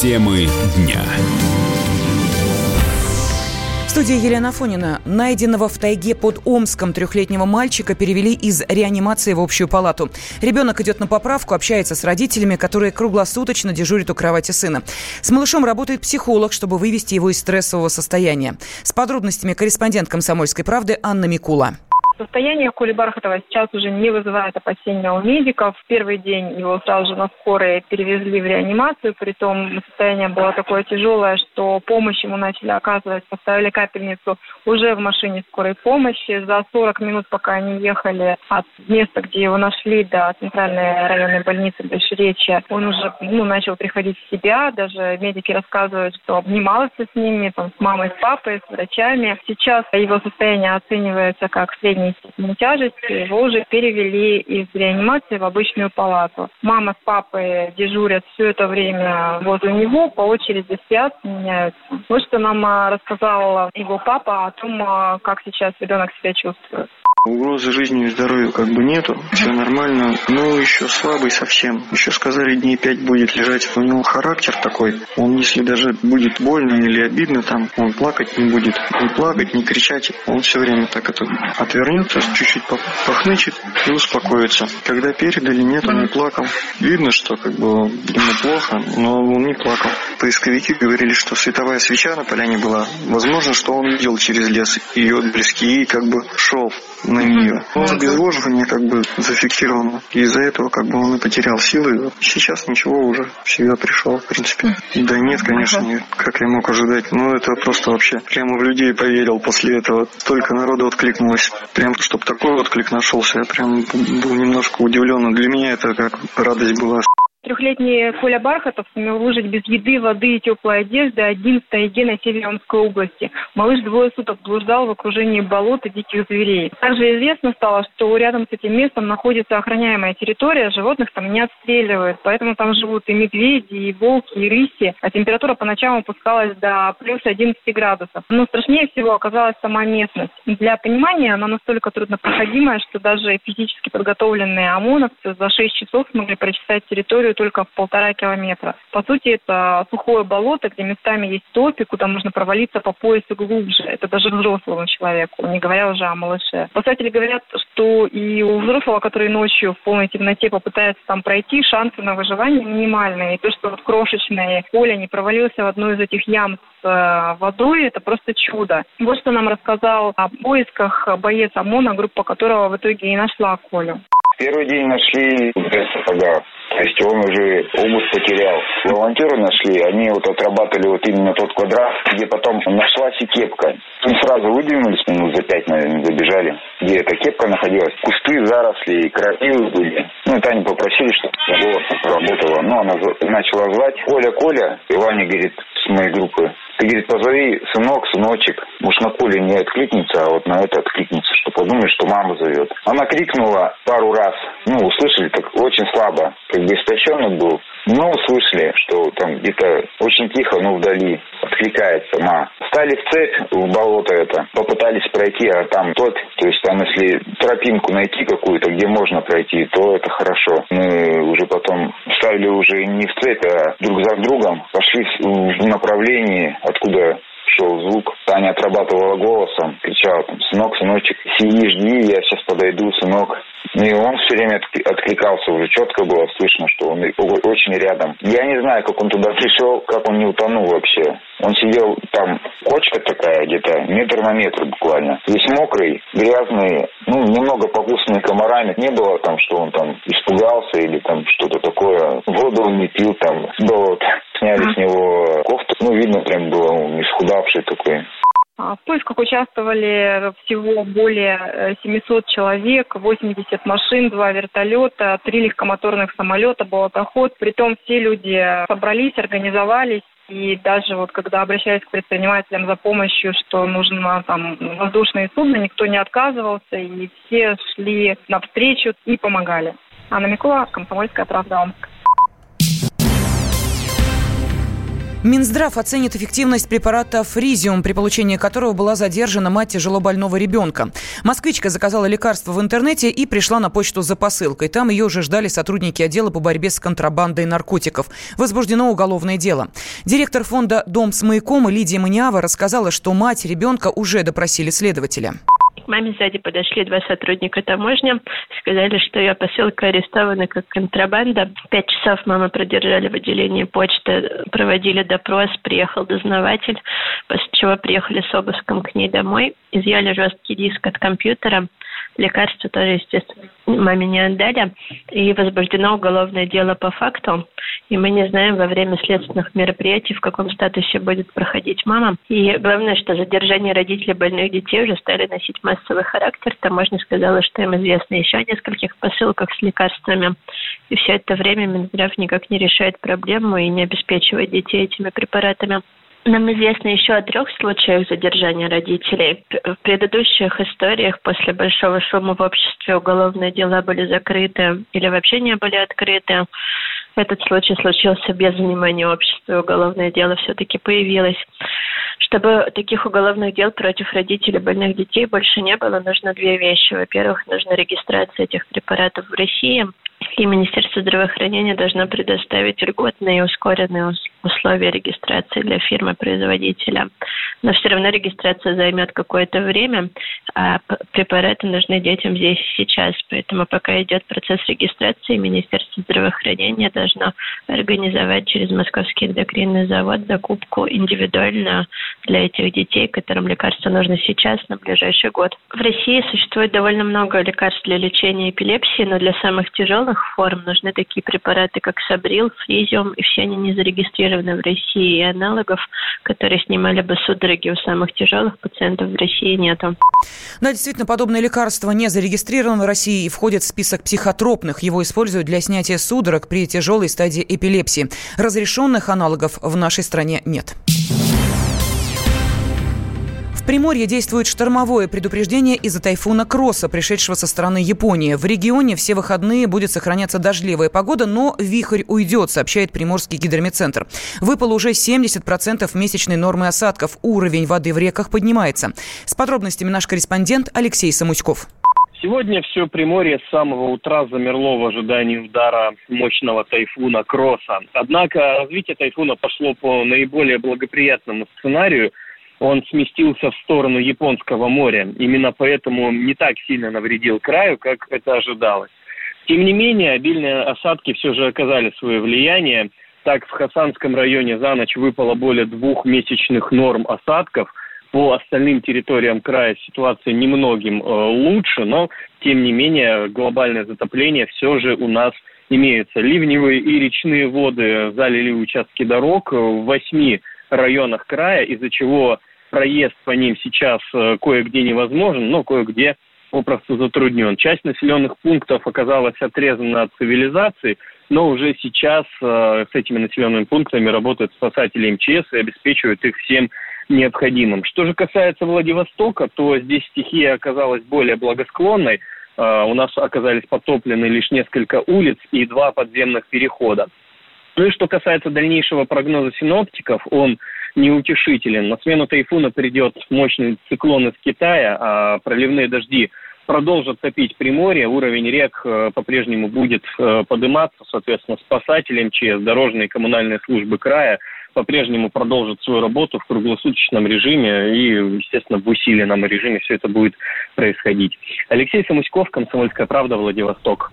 Темы дня. В студии Елена Фонина. Найденного в тайге под Омском трехлетнего мальчика перевели из реанимации в общую палату. Ребенок идет на поправку, общается с родителями, которые круглосуточно дежурят у кровати сына. С малышом работает психолог, чтобы вывести его из стрессового состояния. С подробностями корреспондент «Комсомольской правды» Анна Микула. Состояние Коли Бархатова сейчас уже не вызывает опасения у медиков. В первый день его сразу же на скорой перевезли в реанимацию, притом состояние было такое тяжелое, что помощь ему начали оказывать, поставили капельницу уже в машине скорой помощи. За 40 минут, пока они ехали от места, где его нашли, до центральной районной больницы Большеречья, он уже ну, начал приходить в себя. Даже медики рассказывают, что обнимался с ними, там, с мамой, с папой, с врачами. Сейчас его состояние оценивается как средний степени тяжести его уже перевели из реанимации в обычную палату. Мама с папой дежурят все это время возле него, по очереди спят, меняются. Вот что нам а, рассказал его папа о том, а, как сейчас ребенок себя чувствует. Угрозы жизни и здоровью как бы нету, все нормально, но еще слабый совсем. Еще сказали, дней пять будет лежать. У него характер такой, он если даже будет больно или обидно, там он плакать не будет, не плакать, не кричать. Он все время так это отвернется, чуть-чуть похнычет и успокоится. Когда передали, нет, он не плакал. Видно, что как бы ему плохо, но он не плакал. Поисковики говорили, что световая свеча на поляне была. Возможно, что он видел через лес ее близкие и как бы шел на нее. Он обезвоживание как бы зафиксировано. И из-за этого как бы он и потерял силы. Сейчас ничего уже в себя пришел, в принципе. Да нет, конечно, нет. Как я мог ожидать? Ну, это просто вообще прямо в людей поверил после этого. Только народу откликнулось. Прям, чтобы такой отклик нашелся, я прям был немножко удивлен. Для меня это как радость была. Трехлетний Коля Бархатов сумел выжить без еды, воды и теплой одежды один в тайге на севере Омской области. Малыш двое суток блуждал в окружении болот и диких зверей. Также известно стало, что рядом с этим местом находится охраняемая территория, животных там не отстреливают, поэтому там живут и медведи, и волки, и рыси, а температура по ночам опускалась до плюс 11 градусов. Но страшнее всего оказалась сама местность. Для понимания она настолько труднопроходимая, что даже физически подготовленные ОМОНовцы за 6 часов смогли прочесать территорию территорию только в полтора километра. По сути, это сухое болото, где местами есть топи, куда можно провалиться по поясу глубже. Это даже взрослому человеку, не говоря уже о малыше. Спасатели говорят, что и у взрослого, который ночью в полной темноте попытается там пройти, шансы на выживание минимальные. И то, что вот крошечное поле не провалился в одну из этих ям с э, водой, это просто чудо. Вот что нам рассказал о поисках боец ОМОНа, группа которого в итоге и нашла Колю. Первый день нашли без сапога. То есть он уже обувь потерял. Волонтеры нашли, они вот отрабатывали вот именно тот квадрат, где потом нашлась и кепка. Они сразу выдвинулись, минут за пять, наверное, забежали, где эта кепка находилась. Кусты, заросли, крапивы были. Ну, и Таня попросили, чтобы голосом поработала. Ну, она начала звать. Коля, Коля, и Ваня говорит, с моей группы, ты, говорит, позови сынок, сыночек. Уж на Коле не откликнется, а вот на это откликнется, что подумает, что мама зовет. Она крикнула пару раз. Ну, услышали так очень слабо. Как бы истощенный был. Но услышали, что там где-то очень тихо, но вдали откликается ма. Стали в цепь в болото это. Попытались пройти, а там тот. То есть там, если тропинку найти какую-то, где можно пройти, то это хорошо. Мы уже потом ставили уже не в цепь, а друг за другом. Пошли в направлении откуда шел звук. Таня отрабатывала голосом, кричала там, сынок, сыночек, сиди, жди, я сейчас подойду, сынок. Ну и он все время откликался, уже четко было слышно, что он очень рядом. Я не знаю, как он туда пришел, как он не утонул вообще. Он сидел там, кочка такая где-то, метр на метр буквально. Весь мокрый, грязный, ну, немного покусанный комарами. Не было там, что он там испугался или там что-то такое. Воду он не пил там, вот. Сняли с него кофту, ну, видно, прям было он исхудавший такой. А, в поисках участвовали всего более 700 э, человек, 80 машин, два вертолета, три легкомоторных самолета, болотоход. Притом все люди собрались, организовались. И даже вот когда обращались к предпринимателям за помощью, что нужно там воздушные судна, никто не отказывался, и все шли навстречу и помогали. Анна Микула, Комсомольская правда, Омск. Минздрав оценит эффективность препарата «Фризиум», при получении которого была задержана мать тяжело больного ребенка. Москвичка заказала лекарство в интернете и пришла на почту за посылкой. Там ее уже ждали сотрудники отдела по борьбе с контрабандой наркотиков. Возбуждено уголовное дело. Директор фонда «Дом с маяком» Лидия Маниава рассказала, что мать ребенка уже допросили следователя маме сзади подошли два сотрудника таможни, сказали, что ее посылка арестована как контрабанда. Пять часов мама продержали в отделении почты, проводили допрос, приехал дознаватель, после чего приехали с обыском к ней домой, изъяли жесткий диск от компьютера, лекарства тоже, естественно, маме не отдали. И возбуждено уголовное дело по факту. И мы не знаем во время следственных мероприятий, в каком статусе будет проходить мама. И главное, что задержание родителей больных детей уже стали носить массовый характер. Таможня сказала, что им известно еще о нескольких посылках с лекарствами. И все это время Минздрав никак не решает проблему и не обеспечивает детей этими препаратами. Нам известно еще о трех случаях задержания родителей. В предыдущих историях после большого шума в обществе уголовные дела были закрыты или вообще не были открыты. Этот случай случился без внимания общества, уголовное дело все-таки появилось. Чтобы таких уголовных дел против родителей больных детей больше не было, нужно две вещи. Во-первых, нужна регистрация этих препаратов в России – и Министерство здравоохранения должно предоставить льготные и ускоренные условия регистрации для фирмы-производителя. Но все равно регистрация займет какое-то время, а препараты нужны детям здесь и сейчас. Поэтому пока идет процесс регистрации, Министерство здравоохранения должно организовать через Московский эндокринный завод закупку индивидуально для этих детей, которым лекарство нужно сейчас, на ближайший год. В России существует довольно много лекарств для лечения эпилепсии, но для самых тяжелых форм нужны такие препараты, как Сабрил, Фризиум, и все они не зарегистрированы в России, и аналогов, которые снимали бы судороги у самых тяжелых пациентов в России нету. Да, действительно, подобное лекарство не зарегистрировано в России и входит в список психотропных. Его используют для снятия судорог при тяжелой стадии эпилепсии. Разрешенных аналогов в нашей стране нет. Приморье действует штормовое предупреждение из-за тайфуна Кросса, пришедшего со стороны Японии. В регионе все выходные будет сохраняться дождливая погода, но вихрь уйдет, сообщает Приморский гидрометцентр. Выпало уже 70% месячной нормы осадков. Уровень воды в реках поднимается. С подробностями наш корреспондент Алексей Самуськов. Сегодня все Приморье с самого утра замерло в ожидании удара мощного тайфуна Кросса. Однако развитие тайфуна пошло по наиболее благоприятному сценарию – он сместился в сторону Японского моря. Именно поэтому не так сильно навредил краю, как это ожидалось. Тем не менее, обильные осадки все же оказали свое влияние. Так, в Хасанском районе за ночь выпало более двух месячных норм осадков. По остальным территориям края ситуация немногим э, лучше, но, тем не менее, глобальное затопление все же у нас имеется. Ливневые и речные воды залили участки дорог в восьми районах края, из-за чего проезд по ним сейчас э, кое-где невозможен, но кое-где попросту затруднен. Часть населенных пунктов оказалась отрезана от цивилизации, но уже сейчас э, с этими населенными пунктами работают спасатели МЧС и обеспечивают их всем необходимым. Что же касается Владивостока, то здесь стихия оказалась более благосклонной. Э, у нас оказались потоплены лишь несколько улиц и два подземных перехода. Ну и что касается дальнейшего прогноза синоптиков, он неутешителен. На смену тайфуна придет мощный циклон из Китая, а проливные дожди продолжат топить Приморье, уровень рек э, по-прежнему будет э, подниматься, соответственно, спасатели МЧС, дорожные и коммунальные службы края по-прежнему продолжат свою работу в круглосуточном режиме и, естественно, в усиленном режиме все это будет происходить. Алексей Самуськов, Комсомольская правда, Владивосток.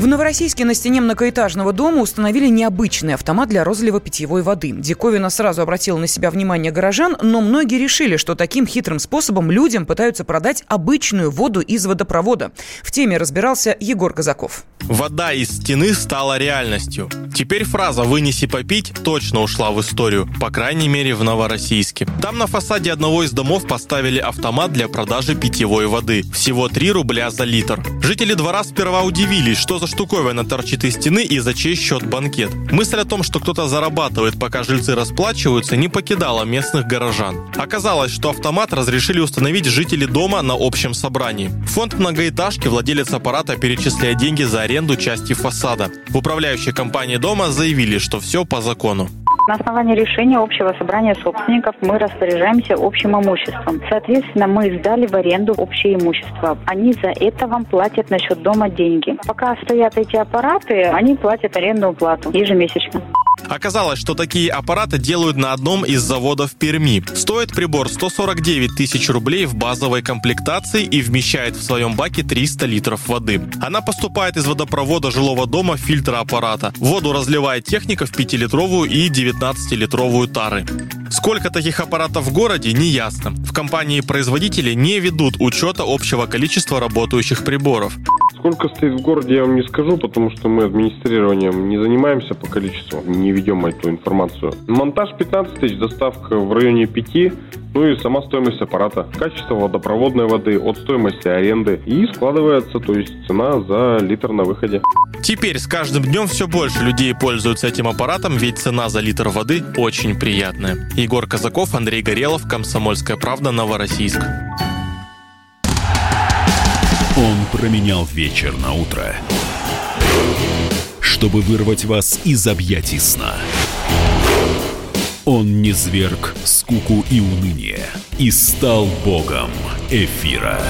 В Новороссийске на стене многоэтажного дома установили необычный автомат для розлива питьевой воды. Диковина сразу обратила на себя внимание горожан, но многие решили, что таким хитрым способом людям пытаются продать обычную воду из водопровода. В теме разбирался Егор Казаков. Вода из стены стала реальностью. Теперь фраза «вынеси попить» точно ушла в историю, по крайней мере в Новороссийске. Там на фасаде одного из домов поставили автомат для продажи питьевой воды. Всего 3 рубля за литр. Жители двора сперва удивились, что за штуковина торчит из стены и за чей счет банкет. Мысль о том, что кто-то зарабатывает, пока жильцы расплачиваются, не покидала местных горожан. Оказалось, что автомат разрешили установить жители дома на общем собрании. Фонд многоэтажки владелец аппарата перечисляет деньги за аренду части фасада. В управляющей компании дома заявили, что все по закону. На основании решения общего собрания собственников мы распоряжаемся общим имуществом. Соответственно, мы сдали в аренду общее имущество. Они за это вам платят на счет дома деньги. Пока стоят эти аппараты, они платят арендную плату ежемесячно. Оказалось, что такие аппараты делают на одном из заводов Перми. Стоит прибор 149 тысяч рублей в базовой комплектации и вмещает в своем баке 300 литров воды. Она поступает из водопровода жилого дома фильтра аппарата. Воду разливает техника в 5-литровую и 19-литровую тары. Сколько таких аппаратов в городе, не ясно. В компании-производители не ведут учета общего количества работающих приборов. Сколько стоит в городе, я вам не скажу, потому что мы администрированием не занимаемся по количеству, не ведем эту информацию. Монтаж 15 тысяч, доставка в районе 5, ну и сама стоимость аппарата, качество водопроводной воды от стоимости аренды и складывается, то есть цена за литр на выходе. Теперь с каждым днем все больше людей пользуются этим аппаратом, ведь цена за литр воды очень приятная. Егор Казаков, Андрей Горелов, Комсомольская правда, Новороссийск. Он променял вечер на утро, чтобы вырвать вас из объятий сна. Он не зверг скуку и уныние и стал богом эфира.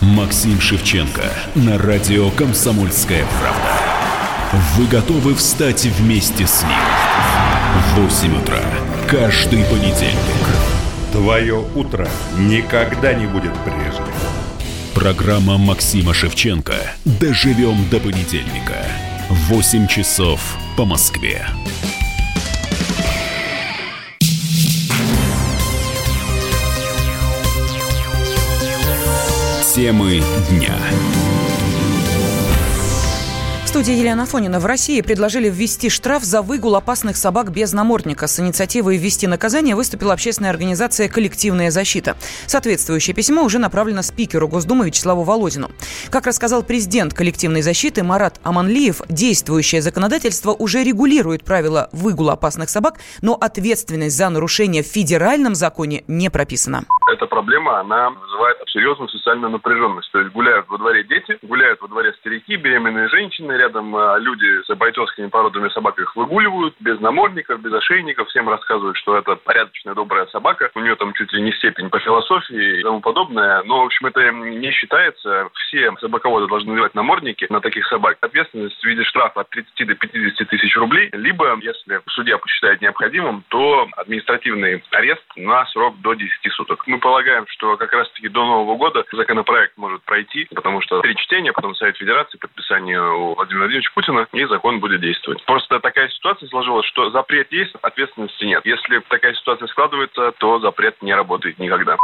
Максим Шевченко на радио «Комсомольская правда». Вы готовы встать вместе с ним? В 8 утра каждый понедельник. Твое утро никогда не будет прежним. Программа Максима Шевченко «Доживем до понедельника». 8 часов по Москве. Темы дня студии Елена Фонина. В России предложили ввести штраф за выгул опасных собак без намордника. С инициативой ввести наказание выступила общественная организация «Коллективная защита». Соответствующее письмо уже направлено спикеру Госдумы Вячеславу Володину. Как рассказал президент коллективной защиты Марат Аманлиев, действующее законодательство уже регулирует правила выгула опасных собак, но ответственность за нарушение в федеральном законе не прописана. Эта проблема, она вызывает серьезную социальную напряженность. То есть гуляют во дворе дети, гуляют во дворе старики, беременные женщины, рядом а, люди с бойцовскими породами собак их выгуливают, без намордников, без ошейников, всем рассказывают, что это порядочная, добрая собака, у нее там чуть ли не степень по философии и тому подобное, но, в общем, это не считается, все собаководы должны надевать намордники на таких собак. Ответственность в виде штрафа от 30 до 50 тысяч рублей, либо, если судья посчитает необходимым, то административный арест на срок до 10 суток. Мы полагаем, что как раз-таки до Нового года законопроект может пройти, потому что три чтения, потом Совет Федерации, подписание Владимира Владимировича Путина, и закон будет действовать. Просто такая ситуация сложилась, что запрет есть, ответственности нет. Если такая ситуация складывается, то запрет не работает никогда.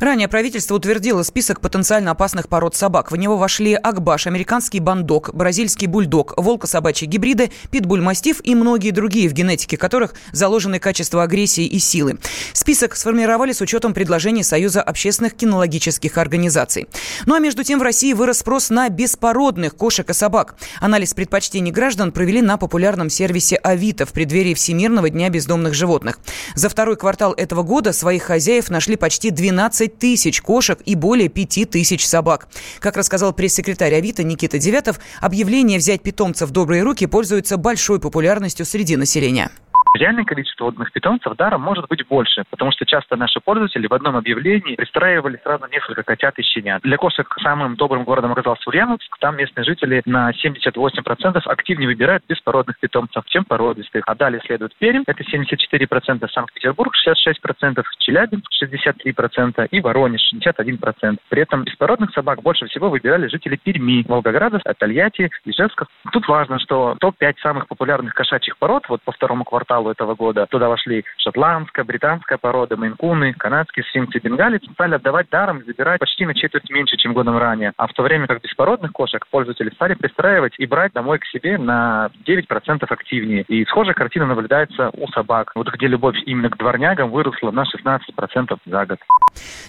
Ранее правительство утвердило список потенциально опасных пород собак. В него вошли акбаш, американский бандок, бразильский бульдог, волкособачьи гибриды, питбуль-мастиф и многие другие, в генетике которых заложены качества агрессии и силы. Список сформировали с учетом предложений Союза общественных кинологических организаций. Ну а между тем в России вырос спрос на беспородных кошек и собак. Анализ предпочтений граждан провели на популярном сервисе Авито в преддверии Всемирного дня бездомных животных. За второй квартал этого года своих хозяев нашли почти 12 12 тысяч кошек и более 5 тысяч собак. Как рассказал пресс-секретарь Авито Никита Девятов, объявление «Взять питомца в добрые руки» пользуется большой популярностью среди населения. Реальное количество водных питомцев даром может быть больше, потому что часто наши пользователи в одном объявлении пристраивали сразу несколько котят и щенят. Для кошек самым добрым городом оказался Ульяновск. Там местные жители на 78% активнее выбирают беспородных питомцев, чем породистых. А далее следует Пермь, это 74%, Санкт-Петербург 66%, Челябинск 63% и Воронеж 61%. При этом беспородных собак больше всего выбирали жители Перми, Волгограда, Тольятти, Ижевска. Тут важно, что топ-5 самых популярных кошачьих пород вот по второму кварталу началу этого года. Туда вошли шотландская, британская порода, мейнкуны, канадские сфинксы, бенгалец. Стали отдавать даром, забирать почти на четверть меньше, чем годом ранее. А в то время как беспородных кошек пользователи стали пристраивать и брать домой к себе на 9% активнее. И схожая картина наблюдается у собак. Вот где любовь именно к дворнягам выросла на 16% за год.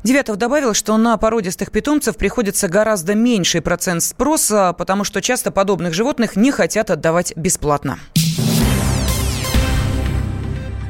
Девятов добавил, что на породистых питомцев приходится гораздо меньший процент спроса, потому что часто подобных животных не хотят отдавать бесплатно.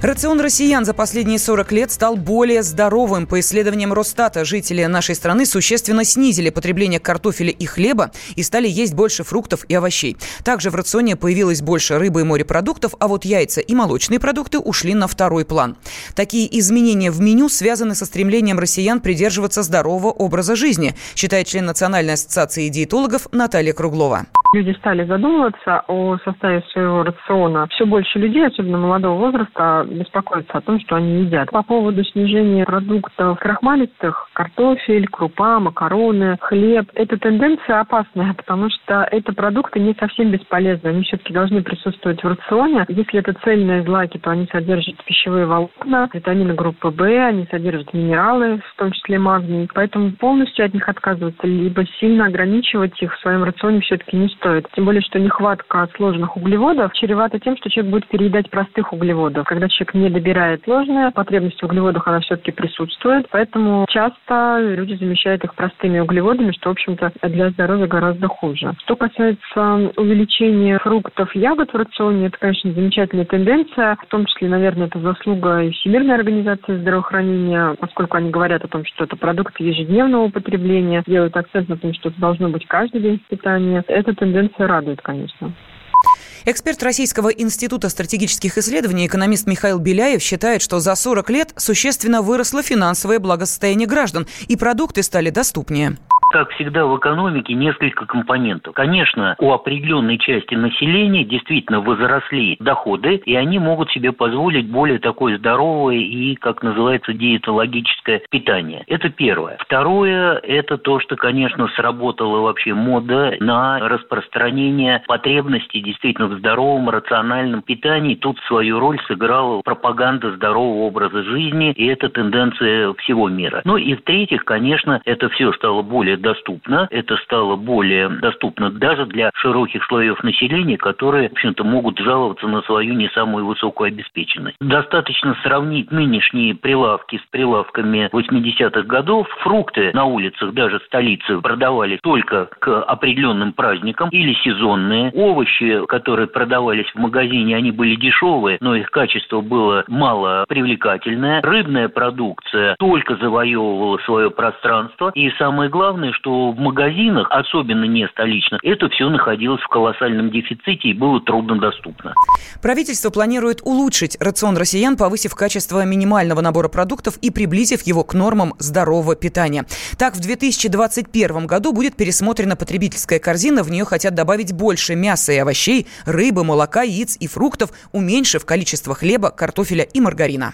Рацион россиян за последние 40 лет стал более здоровым. По исследованиям Росстата, жители нашей страны существенно снизили потребление картофеля и хлеба и стали есть больше фруктов и овощей. Также в рационе появилось больше рыбы и морепродуктов, а вот яйца и молочные продукты ушли на второй план. Такие изменения в меню связаны со стремлением россиян придерживаться здорового образа жизни, считает член Национальной ассоциации диетологов Наталья Круглова. Люди стали задумываться о составе своего рациона. Все больше людей, особенно молодого возраста, беспокоятся о том, что они едят. По поводу снижения продуктов крахмалистых, картофель, крупа, макароны, хлеб, эта тенденция опасная, потому что это продукты не совсем бесполезны. Они все-таки должны присутствовать в рационе. Если это цельные злаки, то они содержат пищевые волокна, витамины группы В, они содержат минералы, в том числе магний. Поэтому полностью от них отказываться, либо сильно ограничивать их в своем рационе все-таки не стоит. Тем более, что нехватка сложных углеводов чревата тем, что человек будет переедать простых углеводов. Когда человек не добирает сложные, потребность в углеводах, она все-таки присутствует. Поэтому часто люди замещают их простыми углеводами, что, в общем-то, для здоровья гораздо хуже. Что касается увеличения фруктов, ягод в рационе, это, конечно, замечательная тенденция. В том числе, наверное, это заслуга и Всемирной организации здравоохранения, поскольку они говорят о том, что это продукты ежедневного употребления, делают акцент на том, что это должно быть каждый день в питании. Это тенденция радует, конечно. Эксперт Российского института стратегических исследований, экономист Михаил Беляев, считает, что за 40 лет существенно выросло финансовое благосостояние граждан, и продукты стали доступнее как всегда в экономике, несколько компонентов. Конечно, у определенной части населения действительно возросли доходы, и они могут себе позволить более такое здоровое и, как называется, диетологическое питание. Это первое. Второе, это то, что, конечно, сработала вообще мода на распространение потребностей действительно в здоровом, рациональном питании. Тут свою роль сыграла пропаганда здорового образа жизни, и это тенденция всего мира. Ну и в-третьих, конечно, это все стало более доступно. Это стало более доступно даже для широких слоев населения, которые, в общем-то, могут жаловаться на свою не самую высокую обеспеченность. Достаточно сравнить нынешние прилавки с прилавками 80-х годов. Фрукты на улицах даже столицы продавались только к определенным праздникам или сезонные. Овощи, которые продавались в магазине, они были дешевые, но их качество было мало привлекательное. Рыбная продукция только завоевывала свое пространство. И самое главное, главное, что в магазинах, особенно не столичных, это все находилось в колоссальном дефиците и было труднодоступно. Правительство планирует улучшить рацион россиян, повысив качество минимального набора продуктов и приблизив его к нормам здорового питания. Так, в 2021 году будет пересмотрена потребительская корзина. В нее хотят добавить больше мяса и овощей, рыбы, молока, яиц и фруктов, уменьшив количество хлеба, картофеля и маргарина.